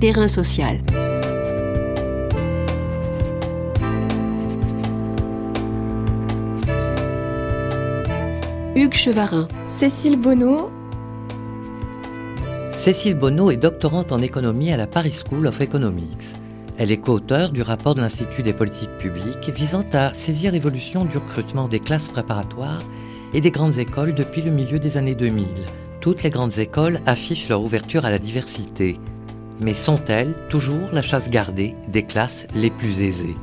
Terrain social. Hugues Chevarin. Cécile Bonneau. Cécile Bonneau est doctorante en économie à la Paris School of Economics. Elle est co-auteure du rapport de l'Institut des politiques publiques visant à saisir l'évolution du recrutement des classes préparatoires et des grandes écoles depuis le milieu des années 2000. Toutes les grandes écoles affichent leur ouverture à la diversité, mais sont-elles toujours la chasse gardée des classes les plus aisées?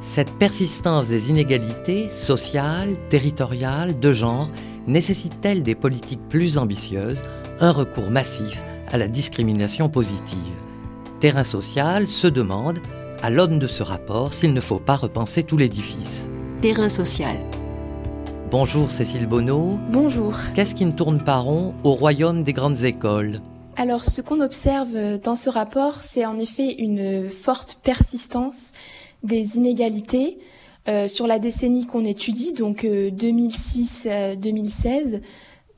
Cette persistance des inégalités sociales, territoriales, de genre nécessite-t-elle des politiques plus ambitieuses, un recours massif à la discrimination positive? Terrain social se demande, à l'aune de ce rapport, s'il ne faut pas repenser tout l'édifice. Terrain social. Bonjour Cécile Bonneau. Bonjour. Qu'est-ce qui ne tourne pas rond au royaume des grandes écoles? Alors, ce qu'on observe dans ce rapport, c'est en effet une forte persistance des inégalités euh, sur la décennie qu'on étudie, donc 2006-2016, euh,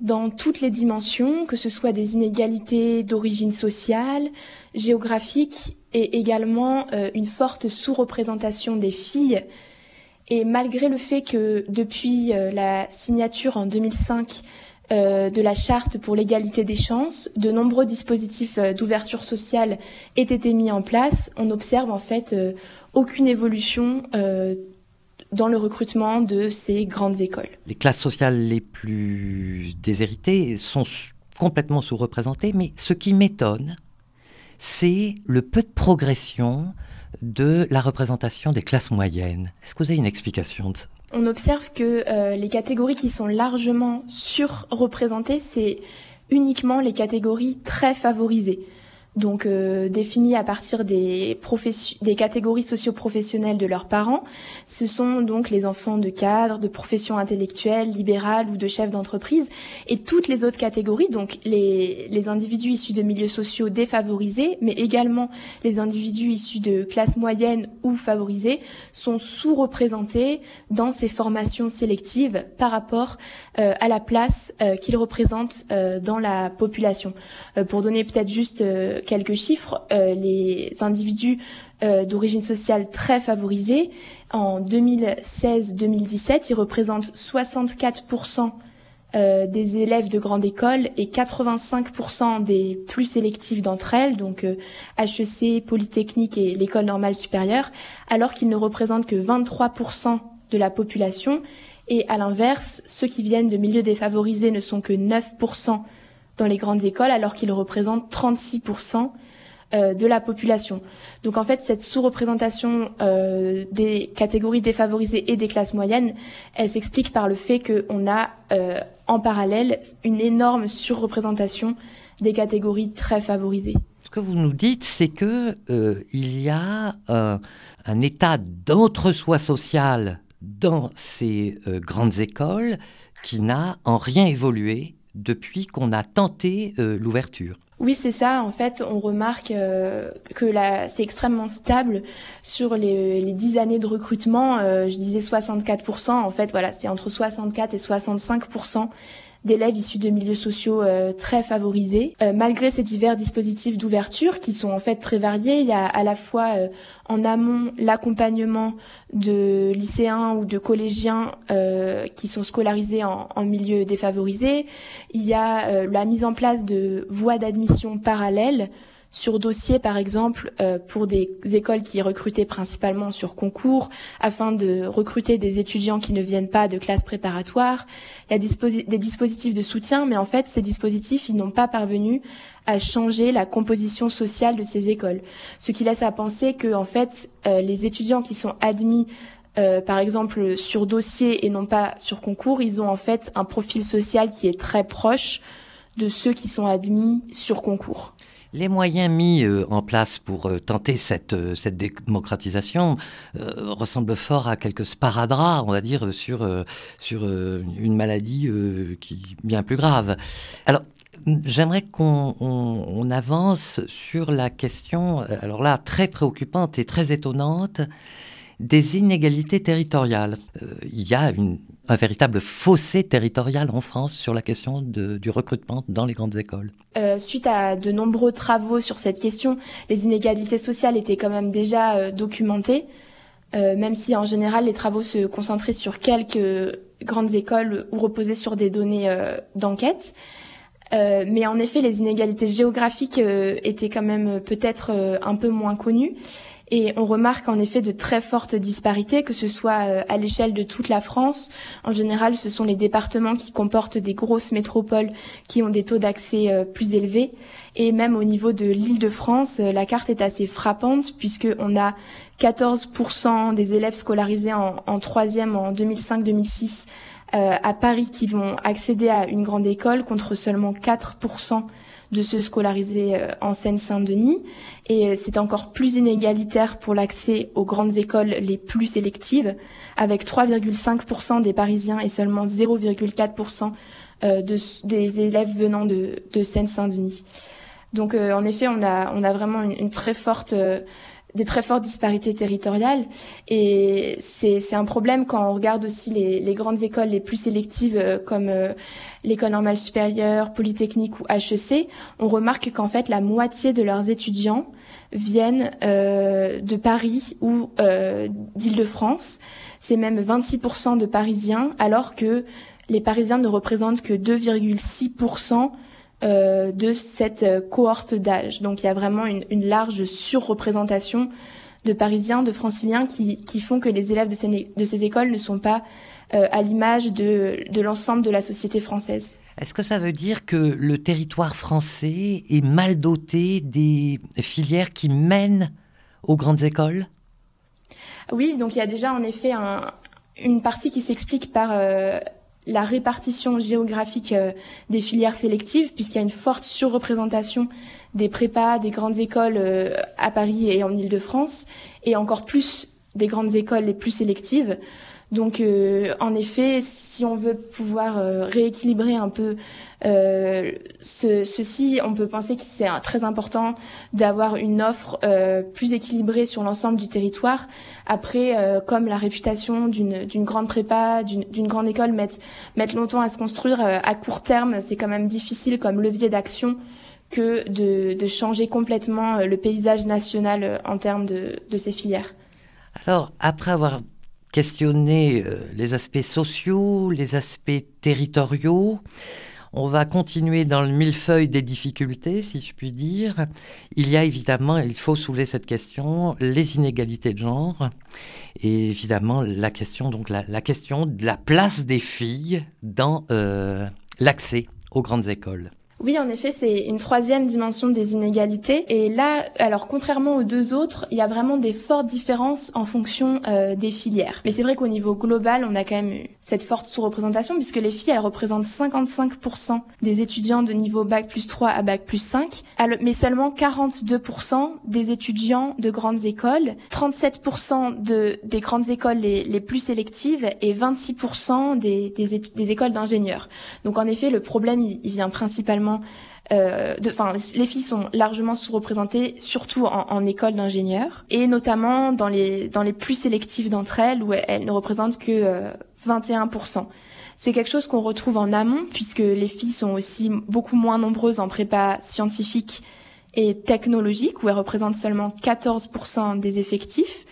dans toutes les dimensions, que ce soit des inégalités d'origine sociale, géographique et également euh, une forte sous-représentation des filles. Et malgré le fait que depuis euh, la signature en 2005 euh, de la charte pour l'égalité des chances, de nombreux dispositifs d'ouverture sociale aient été mis en place, on observe en fait aucune évolution dans le recrutement de ces grandes écoles. Les classes sociales les plus déshéritées sont complètement sous-représentées, mais ce qui m'étonne, c'est le peu de progression de la représentation des classes moyennes. Est-ce que vous avez une explication de ça? On observe que euh, les catégories qui sont largement surreprésentées, c'est uniquement les catégories très favorisées donc euh, définis à partir des, des catégories socio-professionnelles de leurs parents. Ce sont donc les enfants de cadres, de professions intellectuelles, libérales ou de chefs d'entreprise, et toutes les autres catégories, donc les, les individus issus de milieux sociaux défavorisés, mais également les individus issus de classes moyennes ou favorisées, sont sous-représentés dans ces formations sélectives par rapport euh, à la place euh, qu'ils représentent euh, dans la population. pour donner peut-être juste quelques chiffres, euh, les individus euh, d'origine sociale très favorisés, en 2016-2017, ils représentent 64% euh, des élèves de grande école et 85% des plus sélectifs d'entre elles, donc HEC, Polytechnique et l'école normale supérieure, alors qu'ils ne représentent que 23% de la population. Et à l'inverse, ceux qui viennent de milieux défavorisés ne sont que 9% dans les grandes écoles alors qu'ils représentent 36% euh, de la population. Donc en fait, cette sous-représentation euh, des catégories défavorisées et des classes moyennes, elle s'explique par le fait qu'on a euh, en parallèle une énorme surreprésentation des catégories très favorisées. Ce que vous nous dites, c'est que il y a un état d'entre-soi social dans ces grandes écoles qui n'a en rien évolué depuis qu'on a tenté euh, l'ouverture. Oui, c'est ça. En fait, on remarque euh, que c'est extrêmement stable sur les, les 10 années de recrutement. Euh, je disais 64%. En fait, voilà, c'est entre 64 et 65% d'élèves issus de milieux sociaux euh, très favorisés. Euh, malgré ces divers dispositifs d'ouverture qui sont en fait très variés, il y a à la fois euh, en amont l'accompagnement de lycéens ou de collégiens qui sont scolarisés en, en, milieu défavorisé. Il y a la mise en place de voies d'admission parallèles sur dossier, par exemple, euh, pour des écoles qui recrutaient principalement sur concours, afin de recruter des étudiants qui ne viennent pas de classes préparatoires. Il y a des dispositifs de soutien, mais en fait, ces dispositifs, ils n'ont pas parvenu à changer la composition sociale de ces écoles. Ce qui laisse à penser que, en fait, euh, les étudiants qui sont admis euh, par exemple sur dossier et non pas sur concours, ils ont en fait un profil social qui est très proche de ceux qui sont admis sur concours. Les moyens mis euh, en place pour euh, tenter cette, euh, cette démocratisation ressemblent fort à quelques sparadraps, on va dire, sur, sur une maladie qui bien plus grave. Alors, J'aimerais qu'on avance sur la question, alors là, très préoccupante et très étonnante, des inégalités territoriales. Euh, il y a un véritable fossé territorial en France sur la question du recrutement dans les grandes écoles. Euh, suite à de nombreux travaux sur cette question, les inégalités sociales étaient quand même déjà euh, documentées, même si en général les travaux se concentraient sur quelques grandes écoles ou reposaient sur des données d'enquête. mais en effet, les inégalités géographiques étaient quand même peut-être un peu moins connues. Et on remarque en effet de très fortes disparités, que ce soit euh, à l'échelle de toute la France. En général, ce sont les départements qui comportent des grosses métropoles qui ont des taux d'accès euh, plus élevés. Et même au niveau de l'île de France, euh, la carte est assez frappante puisqu'on a 14% des élèves scolarisés en, troisième en 2005-2006 à Paris qui vont accéder à une grande école contre seulement 4% de se scolariser euh, en Seine-Saint-Denis. Et euh, c'est encore plus inégalitaire pour l'accès aux grandes écoles les plus sélectives, avec 3,5% des Parisiens et seulement 0,4% euh, de, des élèves venant de, de Seine-Saint-Denis. Donc en effet, on a, on a vraiment une, très forte des très fortes disparités territoriales et c'est un problème quand on regarde aussi les, les grandes écoles les plus sélectives euh, comme euh, l'école normale supérieure, Polytechnique ou HEC, on remarque qu'en fait la moitié de leurs étudiants viennent euh, de Paris ou euh, d'Île-de-France. C'est même 26% de Parisiens alors que les Parisiens ne représentent que 2,6% euh, de cette euh, cohorte d'âge. Donc il y a vraiment une, large surreprésentation de Parisiens, de Franciliens qui, qui font que les élèves de ces, de ces écoles ne sont pas euh, à l'image de, de l'ensemble de la société française. Est-ce que ça veut dire que le territoire français est mal doté des filières qui mènent aux grandes écoles? Oui, donc il y a déjà en effet un, une partie qui s'explique par la répartition géographique euh, des filières sélectives, puisqu'il y a une forte surreprésentation des prépas, des grandes écoles euh, à Paris et en Ile-de-France, et encore plus des grandes écoles les plus sélectives. Donc, euh, en effet, si on veut pouvoir euh, rééquilibrer un peu euh, ce, ceci, on peut penser que c'est très important d'avoir une offre plus équilibrée sur l'ensemble du territoire. Après, comme la réputation d'une grande prépa, d'une grande école mettent, mettent longtemps à se construire, à court terme, c'est quand même difficile comme levier d'action que de, de, changer complètement le paysage national en termes de, de ces filières. Alors, après avoir questionner euh, les aspects sociaux, les aspects territoriaux. On va continuer dans le millefeuille des difficultés, si je puis dire. Il y a évidemment, il faut soulever cette question, les inégalités de genre et évidemment la question, donc la, question de la place des filles dans euh, l'accès aux grandes écoles. Oui, en effet, c'est une troisième dimension des inégalités. Et là, alors contrairement aux deux autres, il y a vraiment des fortes différences en fonction euh, des filières. Mais c'est vrai qu'au niveau global, on a quand même eu cette forte sous-représentation puisque les filles, elles représentent 55% des étudiants de niveau bac plus 3 à bac plus 5, mais seulement 42% des étudiants de grandes écoles, 37% de, des grandes écoles les, plus sélectives et 26% des, des, des écoles d'ingénieurs. Donc en effet, le problème, il vient principalement euh, enfin, les filles sont largement sous-représentées, surtout en, école d'ingénieurs, et notamment dans les dans les plus sélectives d'entre elles, où elles, ne représentent que 21%. Euh, C'est quelque chose qu'on retrouve en amont, puisque les filles sont aussi beaucoup moins nombreuses en prépa scientifique et technologique, où elles représentent seulement 14% des effectifs.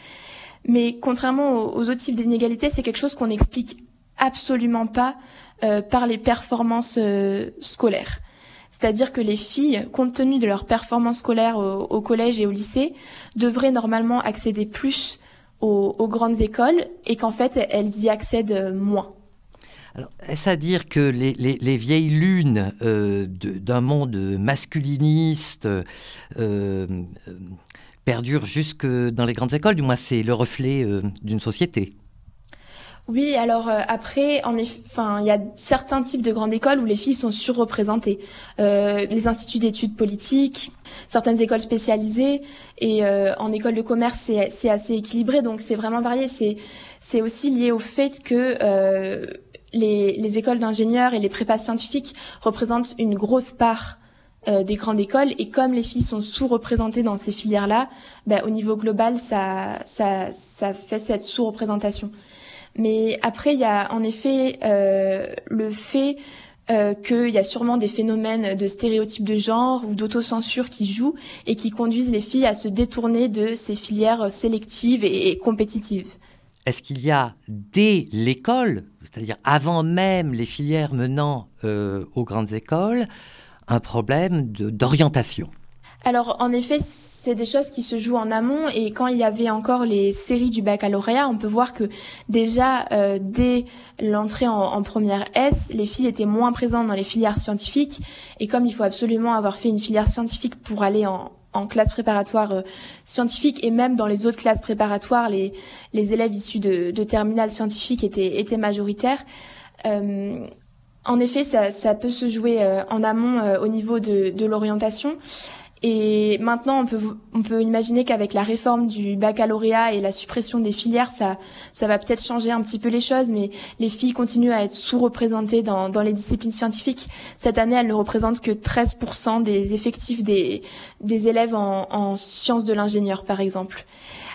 Mais contrairement aux, autres types d'inégalités, c'est quelque chose qu'on n'explique absolument pas euh, par les performances scolaires. C'est-à-dire que les filles, compte tenu de leur performance scolaire au, collège et au lycée, devraient normalement accéder plus aux, grandes écoles et qu'en fait, elles y accèdent moins. Alors, est-ce à dire que les, vieilles lunes euh, d'un monde masculiniste euh, euh, perdurent jusque dans les grandes écoles? Du moins, c'est le reflet d'une société. Oui, alors euh, après, en enfin, il y a certains types de grandes écoles où les filles sont surreprésentées. Euh, les instituts d'études politiques, certaines écoles spécialisées, et euh, en école de commerce, c'est assez équilibré, donc c'est vraiment varié. C'est aussi lié au fait que les, les écoles d'ingénieurs et les prépas scientifiques représentent une grosse part des grandes écoles. Et comme les filles sont sous-représentées dans ces filières-là, bah, au niveau global, ça, ça, ça fait cette sous-représentation. Mais après, il y a en effet le fait euh, qu'il y a sûrement des phénomènes de stéréotypes de genre ou d'autocensure qui jouent et qui conduisent les filles à se détourner de ces filières sélectives et, compétitives. Est-ce qu'il y a dès l'école, c'est-à-dire avant même les filières menant euh, aux grandes écoles, un problème d'orientation? Alors en effet, c'est des choses qui se jouent en amont et quand il y avait encore les séries du baccalauréat, on peut voir que déjà euh, dès l'entrée en, première S, les filles étaient moins présentes dans les filières scientifiques et comme il faut absolument avoir fait une filière scientifique pour aller en, classe préparatoire euh, scientifique et même dans les autres classes préparatoires, les, élèves issus de, de terminales scientifiques étaient, majoritaires. Euh, en effet, ça, peut se jouer en amont au niveau de l'orientation. Et maintenant, on peut, on peut imaginer qu'avec la réforme du baccalauréat et la suppression des filières, ça, ça va peut-être changer un petit peu les choses, mais les filles continuent à être sous-représentées dans, dans les disciplines scientifiques. Cette année, elles ne représentent que 13% des effectifs des, des élèves en, en sciences de l'ingénieur, par exemple.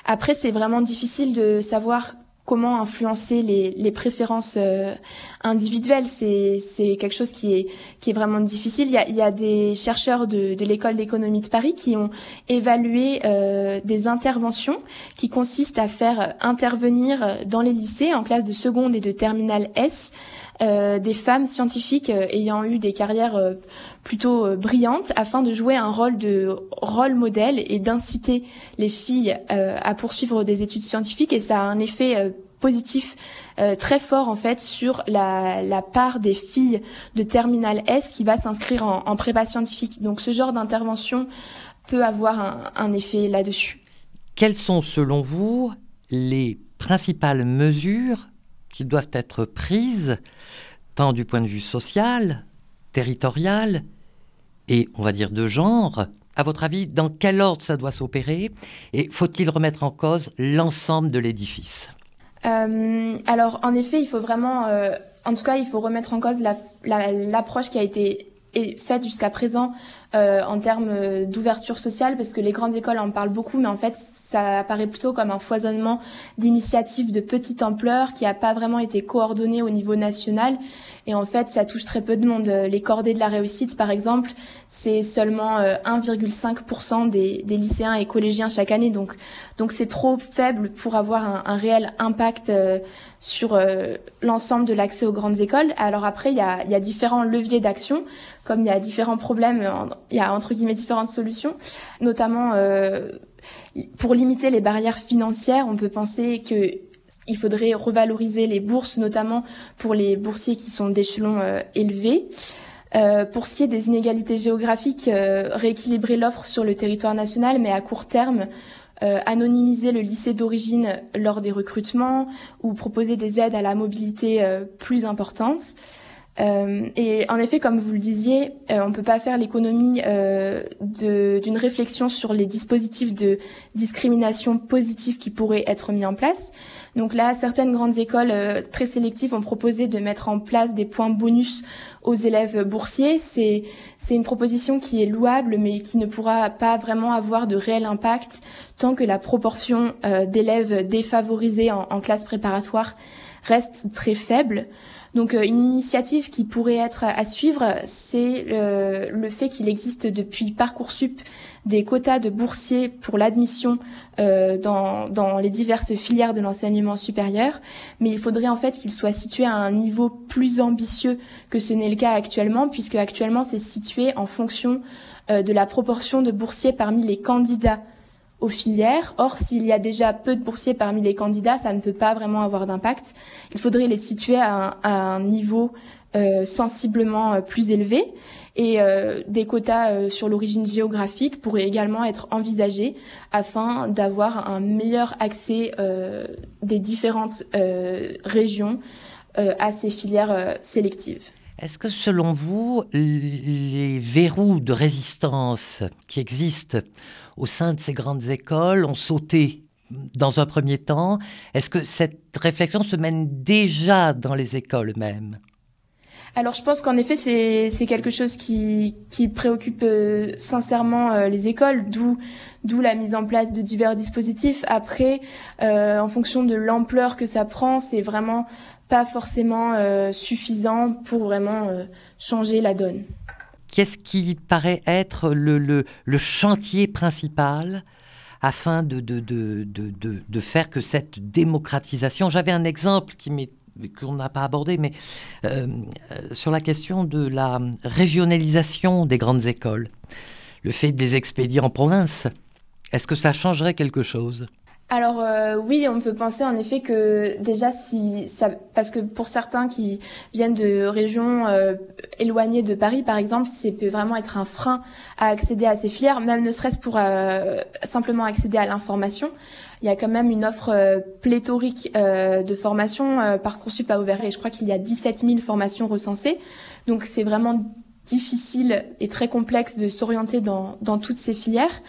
Après, c'est vraiment difficile de savoir comment influencer les, les préférences euh, individuelles. C'est, quelque chose qui est, qui est vraiment difficile. Il y a, il y a des chercheurs de, de l'école d'économie de Paris qui ont évalué euh, des interventions qui consistent à faire intervenir dans les lycées en classe de seconde et de terminale S euh, des femmes scientifiques euh, ayant eu des carrières euh, plutôt brillantes afin de jouer un rôle de rôle modèle et d'inciter les filles à poursuivre des études scientifiques et ça a un effet positif très fort en fait sur la, part des filles de terminale S qui va s'inscrire en, en, prépa scientifique. Donc ce genre d'intervention peut avoir un, un effet là-dessus. Quelles sont selon vous les principales mesures qui doivent être prises tant du point de vue social, territorial et on va dire de genre. À votre avis, dans quel ordre ça doit s'opérer Et faut-il remettre en cause l'ensemble de l'édifice? Euh, Alors, en effet, il faut vraiment, euh, en tout cas, il faut remettre en cause l'approche qui a été faite jusqu'à présent euh, en termes d'ouverture sociale, parce que les grandes écoles en parlent beaucoup, mais en fait, ça apparaît plutôt comme un foisonnement d'initiatives de petite ampleur qui n'a pas vraiment été coordonné au niveau national. Et en fait, ça touche très peu de monde. Les cordées de la réussite, par exemple, c'est seulement 1,5% euh, des, lycéens et collégiens chaque année. Donc, donc c'est trop faible pour avoir un, réel impact euh, sur euh, l'ensemble de l'accès aux grandes écoles. Alors après, il y a différents leviers d'action, comme il y a différents problèmes, il y a entre guillemets différentes solutions, notamment pour limiter les barrières financières, on peut penser que il faudrait revaloriser les bourses, notamment pour les boursiers qui sont d'échelon euh, élevé. Euh, pour ce qui est des inégalités géographiques, euh, rééquilibrer l'offre sur le territoire national, mais à court terme, anonymiser le lycée d'origine lors des recrutements ou proposer des aides à la mobilité plus importantes. Euh, et en effet, comme vous le disiez, euh, on ne peut pas faire l'économie euh, d'une réflexion sur les dispositifs de discrimination positive qui pourraient être mis en place. Donc là, certaines grandes écoles très sélectives ont proposé de mettre en place des points bonus aux élèves boursiers. C'est une proposition qui est louable, mais qui ne pourra pas vraiment avoir de réel impact tant que la proportion d'élèves défavorisés en classe préparatoire reste très faible. Donc euh, une initiative qui pourrait être à suivre, c'est euh, le fait qu'il existe depuis Parcoursup des quotas de boursiers pour l'admission euh, dans, dans les diverses filières de l'enseignement supérieur, mais il faudrait en fait qu'il soit situé à un niveau plus ambitieux que ce n'est le cas actuellement, puisque actuellement c'est situé en fonction de la proportion de boursiers parmi les candidats aux filières. Or, s'il y a déjà peu de boursiers parmi les candidats, ça ne peut pas vraiment avoir d'impact. Il faudrait les situer à un, niveau euh, sensiblement euh, plus élevé. Et euh, des quotas sur l'origine géographique pourraient également être envisagés afin d'avoir un meilleur accès des différentes régions à ces filières sélectives. Est-ce que selon vous, les verrous de résistance qui existent au sein de ces grandes écoles ont sauté dans un premier temps Est-ce que cette réflexion se mène déjà dans les écoles même? Alors je pense qu'en effet c'est quelque chose qui préoccupe euh, sincèrement euh, les écoles, d'où d'où la mise en place de divers dispositifs. Après, euh, en fonction de l'ampleur que ça prend, c'est vraiment pas forcément suffisant pour vraiment changer la donne. Qu'est-ce qui paraît être le, chantier principal afin de, faire que cette démocratisation, j'avais un exemple qu'on n'a pas abordé, mais euh, euh, sur la question de la régionalisation des grandes écoles, le fait de les expédier en province, est-ce que ça changerait quelque chose? Alors euh, oui, on peut penser en effet que déjà si ça, parce que pour certains qui viennent de régions éloignées de Paris, par exemple, ça peut vraiment être un frein à accéder à ces filières, même ne serait-ce pour simplement accéder à l'information il y a quand même une offre euh, pléthorique euh, de formations. Euh, Parcoursup a ouvert et je crois qu'il y a 17 000 formations recensées. Donc c'est vraiment difficile et très complexe de s'orienter dans, dans toutes ces filières.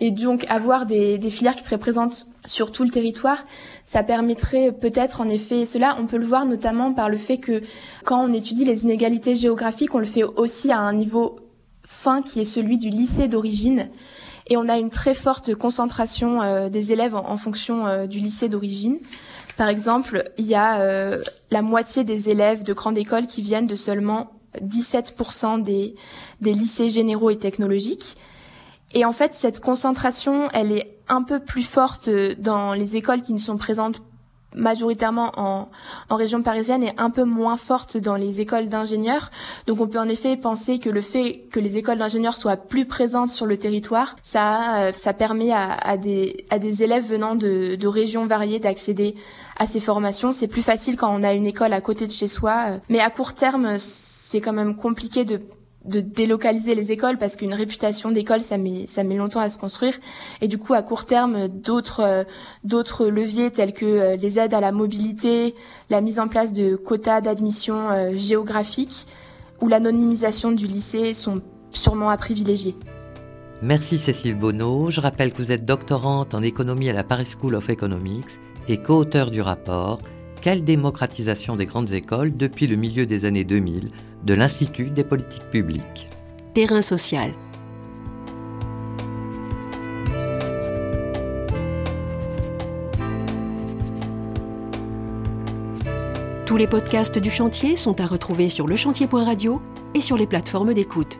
Et donc avoir des, filières qui seraient présentes sur tout le territoire, ça permettrait peut-être en effet cela. On peut le voir notamment par le fait que quand on étudie les inégalités géographiques, on le fait aussi à un niveau fin qui est celui du lycée d'origine et on a une très forte concentration euh, des élèves en, fonction euh, du lycée d'origine. Par exemple, il y a euh, la moitié des élèves de grande école qui viennent de seulement 17% des, des lycées généraux et technologiques. Et en fait, cette concentration, elle est un peu plus forte dans les écoles qui ne sont présentes majoritairement en, région parisienne est un peu moins forte dans les écoles d'ingénieurs. Donc on peut en effet penser que le fait que les écoles d'ingénieurs soient plus présentes sur le territoire, ça, euh, ça permet à, des, élèves venant de, de régions variées d'accéder à ces formations. C'est plus facile quand on a une école à côté de chez soi. Euh, mais à court terme, c'est quand même compliqué de de délocaliser les écoles parce qu'une réputation d'école ça met ça met longtemps à se construire et du coup à court terme d'autres euh, d'autres leviers tels que euh, les aides à la mobilité, la mise en place de quotas d'admission euh, géographiques ou l'anonymisation du lycée sont sûrement à privilégier. Merci Cécile Bonneau. Je rappelle que vous êtes doctorante en économie à la Paris School of Economics et co-auteur du rapport Quelle démocratisation des grandes écoles depuis le milieu des années 2000 de l'Institut des politiques publiques. Terrain social. Tous les podcasts du chantier sont à retrouver sur lechantier.radio et sur les plateformes d'écoute.